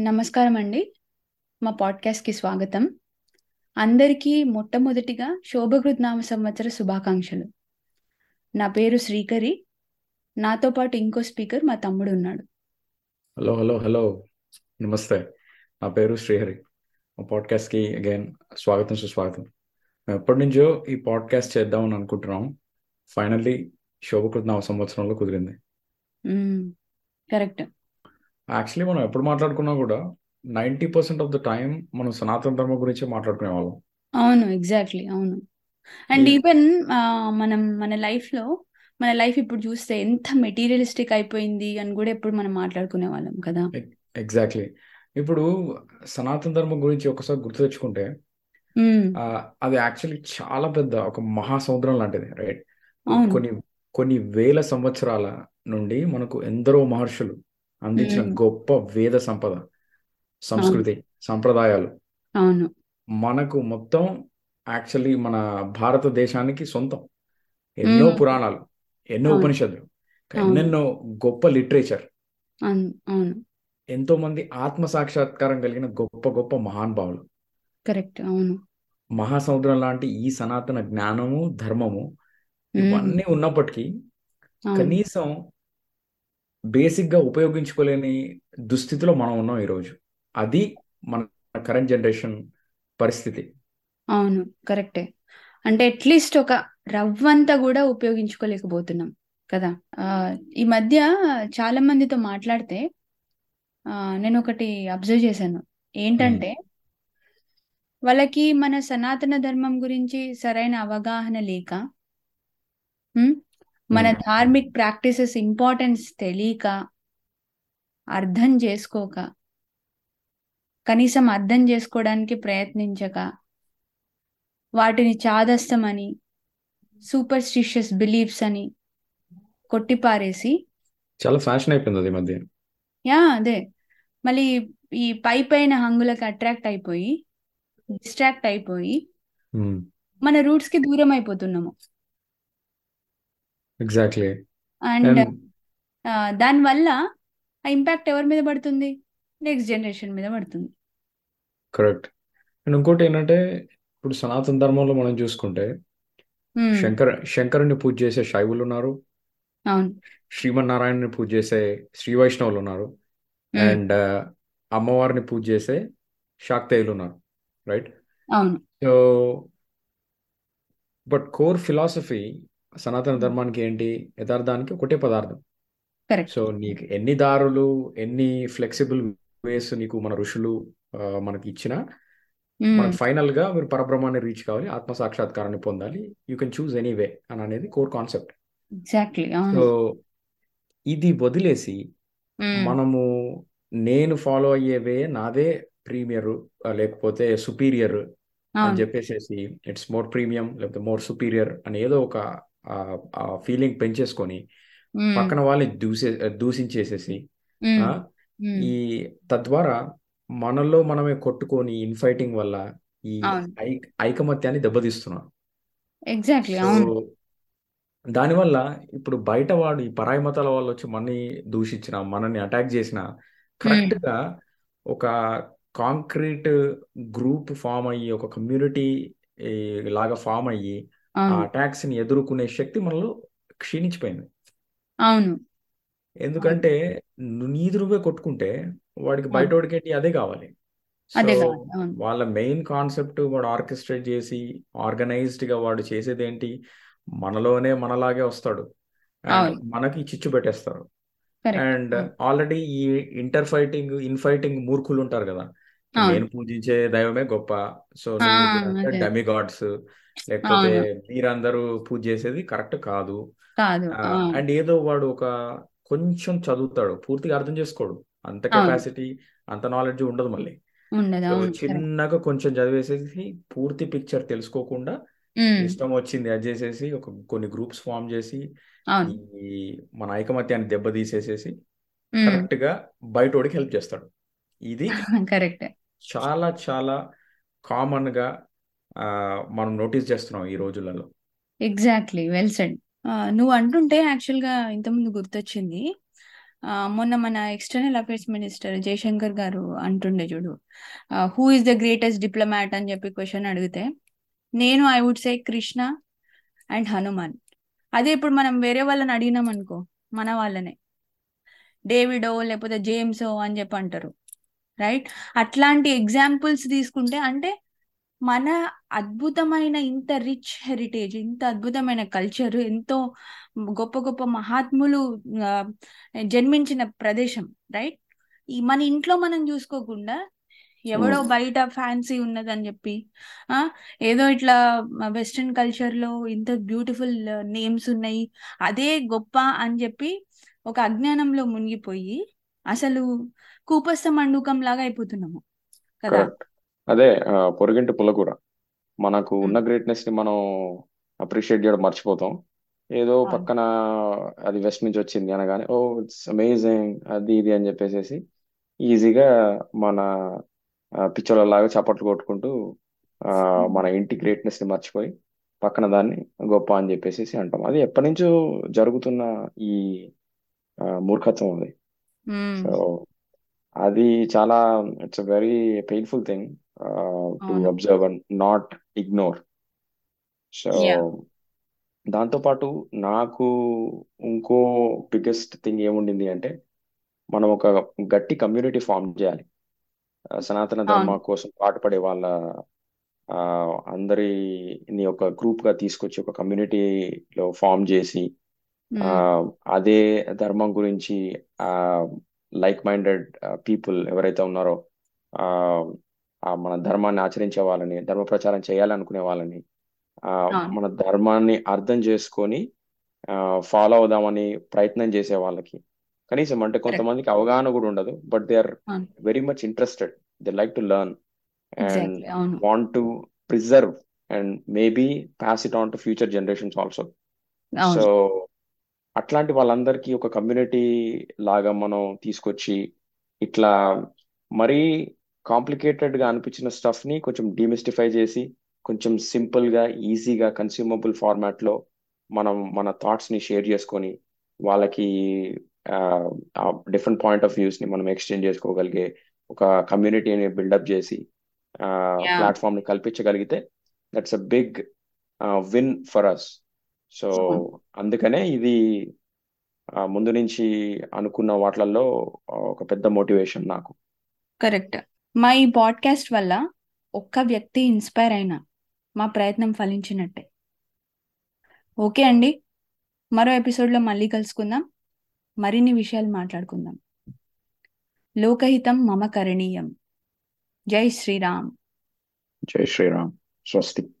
నమస్కారం అండి మా పాడ్కాస్ట్కి స్వాగతం. అందరికీ మొట్టమొదటిగా శోభకృత్ నామ సంవత్సర శుభాకాంక్షలు. నా పేరు శ్రీకరి. నాతో పాటు ఇంకో స్పీకర్ మా తమ్ముడు ఉన్నాడు హలో హలో హలో. నమస్తే. నా పేరు శ్రీహరి. మా పాడ్కాస్ట్కి అగైన్ స్వాగతం సుస్వాగతం. మేము ఎప్పటి నుంచో ఈ పాడ్కాస్ట్ చేద్దామని అనుకుంటున్నాం. ఫైనల్లీ శోభకృత నవ సంవత్సరంలో కుదిరింది. కరెక్ట్. యాక్చువల్లీ మనం ఎప్పుడు మాట్లాడుకున్నా కూడా ninety percent of the time మనం సనాతన ధర్మం గురించే మాట్లాడుకునే వాళ్ళం అవును. ఎగ్జాక్ట్లీ అవును అండ్ ఈవెన్ మనం మన లైఫ్లో మన లైఫ్ ఇప్పుడు చూస్తే ఎంత మెటీరియలిస్టిక్ అయిపోయింది అని కూడా ఎప్పుడు మనం మాట్లాడుకునే వాళ్ళం కదా ఎగ్జాక్ట్లీ ఇప్పుడు సనాతన ధర్మం గురించి ఒకసారి గుర్తు తెచ్చుకుంటే అది యాక్చువల్లీ చాలా పెద్ద ఒక మహాసముద్రం లాంటిది రైట్ కొన్ని కొన్ని వేల సంవత్సరాల నుండి మనకు ఎందరో మహర్షులు అందించిన. గొప్ప వేద సంపద సంస్కృతి సంప్రదాయాలు. అవును. మనకు మొత్తం యాక్చువల్లీ మన భారతదేశానికి సొంతం. ఎన్నో. పురాణాలు ఎన్నో ఉపనిషత్తులు ఎన్నెన్నో గొప్ప లిటరేచర్. ఎంతో మంది ఆత్మ సాక్షాత్కారం కలిగిన గొప్ప గొప్ప మహానుభావులు కరెక్ట్. అవును. మహాసముద్రం లాంటి ఈ సనాతన జ్ఞానము ధర్మము మ్మ్. ఇవన్నీ ఉన్నప్పటికీ కనీసం బేసిక్గా ఉపయోగించుకోలేని దుస్థితిలో మనం ఉన్నాం ఈరోజు అది మన కరెంట్ జనరేషన్ పరిస్థితి. అవును కరెక్టే. అంటే అట్లీస్ట్ ఒక రవ్వంతా కూడా ఉపయోగించుకోలేకపోతున్నాం కదా. ఈ మధ్య చాలా మందితో మాట్లాడితే నేను ఒకటి అబ్జర్వ్ చేశాను. ఏంటంటే వాళ్ళకి మన సనాతన ధర్మం గురించి సరైన అవగాహన లేక మన ఉమ్, ధార్మిక్ ప్రాక్టీసెస్ ఇంపార్టెన్స్ తెలియక అర్థం చేసుకోక కనీసం అర్థం చేసుకోవడానికి ప్రయత్నించక వాటిని చాదస్తమని సూపర్ స్టిషియస్ బిలీఫ్స్ అని కొట్టిపారేసి చాలా ఫ్యాషన్ అయిపోయింది అది మధ్య. యా అదే. మళ్ళీ ఈ పై పైన హంగులకు అట్రాక్ట్ అయిపోయి డిస్ట్రాక్ట్ అయిపోయి ఉమ్, మన రూట్స్కి దూరం అయిపోతున్నాము. ఎగ్జాక్ట్లీ అండ్ దానివల్ల ఆ ఇంపాక్ట్ ఎవరి మీద పడుతుంది? నెక్స్ట్ జనరేషన్ మీద పడుతుంది. కరెక్ట్ అండ్ ఇంకోటి ఏంటంటే ఇప్పుడు సనాతన ధర్మంలో మనం చూసుకుంటే ఉమ్, శంకర శంకరుని పూజ చేసే శైవులు ఉన్నారు. అవును. శ్రీమన్నారాయణని పూజ చేసే శ్రీ వైష్ణవులు ఉన్నారు. అండ్ అమ్మవారిని పూజ చేసే శాక్తేయులు ఉన్నారు. Right so but core philosophy సనాతన ఉమ్, ధర్మానికి ఏంటి? యథార్థానికి ఒకటే పదార్థం. సో నీకు ఎన్ని దారులు ఎన్ని ఫ్లెక్సిబుల్ వేస్ నీకు మన ఋషులు మనకి ఇచ్చినా ఉమ్, మనకు ఫైనల్గా మీరు పరబ్రహ్మాన్ని రీచ్ కావాలి ఆత్మ సాక్షాత్కారాన్ని పొందాలి. You can choose any way అని అనేది కోర్ కాన్సెప్ట్ ఎగ్జాక్ట్లీ సో ఇది వదిలేసి ఉమ్, మనము నేను ఫాలో అయ్యే వే నాదే ప్రీమియర్ లేకపోతే సుపీరియర్ అని చెప్పేసేసి ఇట్స్ మోర్ ప్రీమియం లేకపోతే మోర్ సుపీరియర్ అని ఏదో ఒక ఫీలింగ్ పెంచేసుకొని పక్కన వాళ్ళని దూసే దూషించేసేసి ఆ, ఈ తద్వారా మనలో మనమే కొట్టుకొని ఇన్ఫైటింగ్ వల్ల ఈ ఐకమత్యాన్ని దెబ్బతీస్తున్నాం ఎగ్జాక్ట్లీ దానివల్ల ఇప్పుడు బయట వాడు ఈ పరాయి మతాల వాళ్ళు వచ్చి మనని దూషించిన మనల్ని అటాక్ చేసిన కరెక్ట్గా ఒక కాంక్రీట్ గ్రూప్ ఫామ్ అయ్యి ఒక కమ్యూనిటీ లాగా ఫామ్ అయ్యి ఆ అటాక్స్ని ఎదుర్కొనే శక్తి మనలో క్షీణించిపోయింది. అవును. ఎందుకంటే ను- నీది నువ్వే కొట్టుకుంటే వాడికి బయట ఏంటి అదే కావాలి. సో వాళ్ళ మెయిన్ కాన్సెప్ట్ వాడు ఆర్కెస్ట్రేట్ చేసి ఆర్గనైజ్డ్గా వాడు చేసేది ఏంటి మనలోనే మనలాగే వస్తాడు. అండ్ మనకి చిచ్చు పెట్టేస్తారు. అండ్ ఆల్రెడీ ఈ ఇంటర్ ఫైటింగ్ ఇన్ ఫైటింగ్ మూర్ఖులు ఉంటారు కదా. నేను పూజించే దైవమే గొప్ప. సో డెమి గాడ్స్ లేకపోతే మీరందరూ పూజ చేసేది కరెక్ట్ కాదు. అండ్ ఏదో వాడు ఒక కొంచెం చదువుతాడు పూర్తిగా అర్థం చేసుకోడు. అంత కెపాసిటీ అంత నాలెడ్జ్ ఉండదు మళ్ళీ. చిన్నగా కొంచెం చదివేసేసి పూర్తి పిక్చర్ తెలుసుకోకుండా ఇష్టం వచ్చింది అది చేసేసి ఒక కొన్ని గ్రూప్స్ ఫామ్ చేసి ఈ మన ఐకమత్యాన్ని దెబ్బతీసేసేసి ఉమ్, కరెక్ట్గా బయటోడికి హెల్ప్ చేస్తాడు. ఇది కరెక్ట్. చాలా చాలా కామన్గా మనం నోటీస్ చేస్తున్నాం ఈ రోజులలో. ఎగ్జాక్ట్లీ వెల్ సెడ్ నువ్వు అంటుంటే యాక్చువల్గా ఇంతకుముందు గుర్తొచ్చింది. మొన్న మన ఎక్స్టర్నల్ అఫైర్స్ మినిస్టర్ జయశంకర్ గారు అంటుండే చూడు. Who is the greatest diplomat అని చెప్పి క్వశ్చన్ అడిగితే నేను I would say Krishna and Hanuman అదే ఇప్పుడు మనం వేరే వాళ్ళని అడిగినాం అనుకో మన వాళ్ళనే. డేవిడో లేకపోతే జేమ్సో అని చెప్పి అంటారు. రైట్? అట్లాంటి ఎగ్జాంపుల్స్ తీసుకుంటే అంటే మన అద్భుతమైన ఇంత రిచ్ హెరిటేజ్ ఇంత అద్భుతమైన కల్చర్ ఎంతో గొప్ప గొప్ప మహాత్ములు జన్మించిన ప్రదేశం రైట్? ఈ మన ఇంట్లో మనం చూసుకోకుండా ఎవడో ఉమ్, బయట ఫ్యాన్సీ ఉన్నదని చెప్పి ఆ ఏదో ఇట్లా వెస్ట్రన్ కల్చర్లో ఇంత బ్యూటిఫుల్ నేమ్స్ ఉన్నాయి అదే గొప్ప అని చెప్పి ఒక అజ్ఞానంలో మునిగిపోయి అసలు కూపస్థ మండూకం లాగా అయిపోతున్నాము కదా? అదే పొరుగింటి పుల్లకూర. మనకు ఉన్న గ్రేట్నెస్ని మనం అప్రిషియేట్ చేయడం మర్చిపోతాం. ఏదో పక్కన అది వెస్ట్ నుంచి వచ్చింది అనగానే ఓ ఇట్స్ అమేజింగ్ అది ఇది అని చెప్పేసి ఈజీగా మన పిచ్చోళ్ళలాగా చప్పట్లు కొట్టుకుంటూ ఆ, మన ఇంటి గ్రేట్నెస్ని మర్చిపోయి పక్కన దాన్ని గొప్ప అని చెప్పేసి అంటాం. అది ఎప్పటి నుంచో జరుగుతున్న ఈ మూర్ఖత్వం అది. ఉమ్, సో అది చాలా it's a very painful thing to అవును. Observe and not ignore so yeah దాంతోపాటు నాకు ఇంకో బిగ్గెస్ట్ థింగ్ ఏముండింది అంటే మనం ఒక గట్టి కమ్యూనిటీ ఫామ్ చేయాలి. ఆ, సనాతన ధర్మ అవును కోసం పాటుపడే వాళ్ళ ఆ, అందరిని ఒక గ్రూప్గా తీసుకొచ్చి ఒక కమ్యూనిటీలో ఫామ్ చేసి అదే ధర్మం గురించి ఆ లైక్ మైండెడ్ పీపుల్ ఎవరైతే ఉన్నారో ఆ, మన ధర్మాన్ని ఆచరించే వాళ్ళని ధర్మ ప్రచారం చేయాలనుకునే వాళ్ళని ఆ, మన ధర్మాన్ని అర్థం చేసుకొని ఫాలో అవుదామని ప్రయత్నం చేసే వాళ్ళకి. కనీసం అంటే కొంతమందికి అవగాహన కూడా ఉండదు but they are very much interested they like to learn and want to preserve and maybe pass it on to future generations also so అట్లాంటి వాళ్ళందరికీ ఒక కమ్యూనిటీ లాగా మనం తీసుకొచ్చి ఇట్లా మరీ కాంప్లికేటెడ్గా అనిపించిన స్టఫ్ని కొంచెం డీమిస్టిఫై చేసి కొంచెం సింపుల్గా ఈజీగా కన్స్యూమబుల్ ఫార్మాట్లో మనం మన థాట్స్ని షేర్ చేసుకొని వాళ్ళకి డిఫరెంట్ పాయింట్ ఆఫ్ వ్యూస్ని మనం ఎక్స్చేంజ్ చేసుకోగలిగే ఒక కమ్యూనిటీని బిల్డప్ చేసి ప్లాట్ఫామ్ని కల్పించగలిగితే that's a big win for us. So అందుకనే ఇది ముందు నుంచి అనుకున్న వాటిలలో ఒక పెద్ద మోటివేషన్ నాకు. కరెక్ట్. మా ఈ పాడ్కాస్ట్ వల్ల ఒక్క వ్యక్తి ఇన్స్పైర్ అయినా మా ప్రయత్నం ఫలించినట్టే. ఓకే అండి. మరో ఎపిసోడ్లో మళ్ళీ కలుసుకుందాం. మరిన్ని విషయాలు మాట్లాడుకుందాం. లోకహితం మమ కరణీయం. జై శ్రీరామ్. జై శ్రీరామ్. స్వస్తి.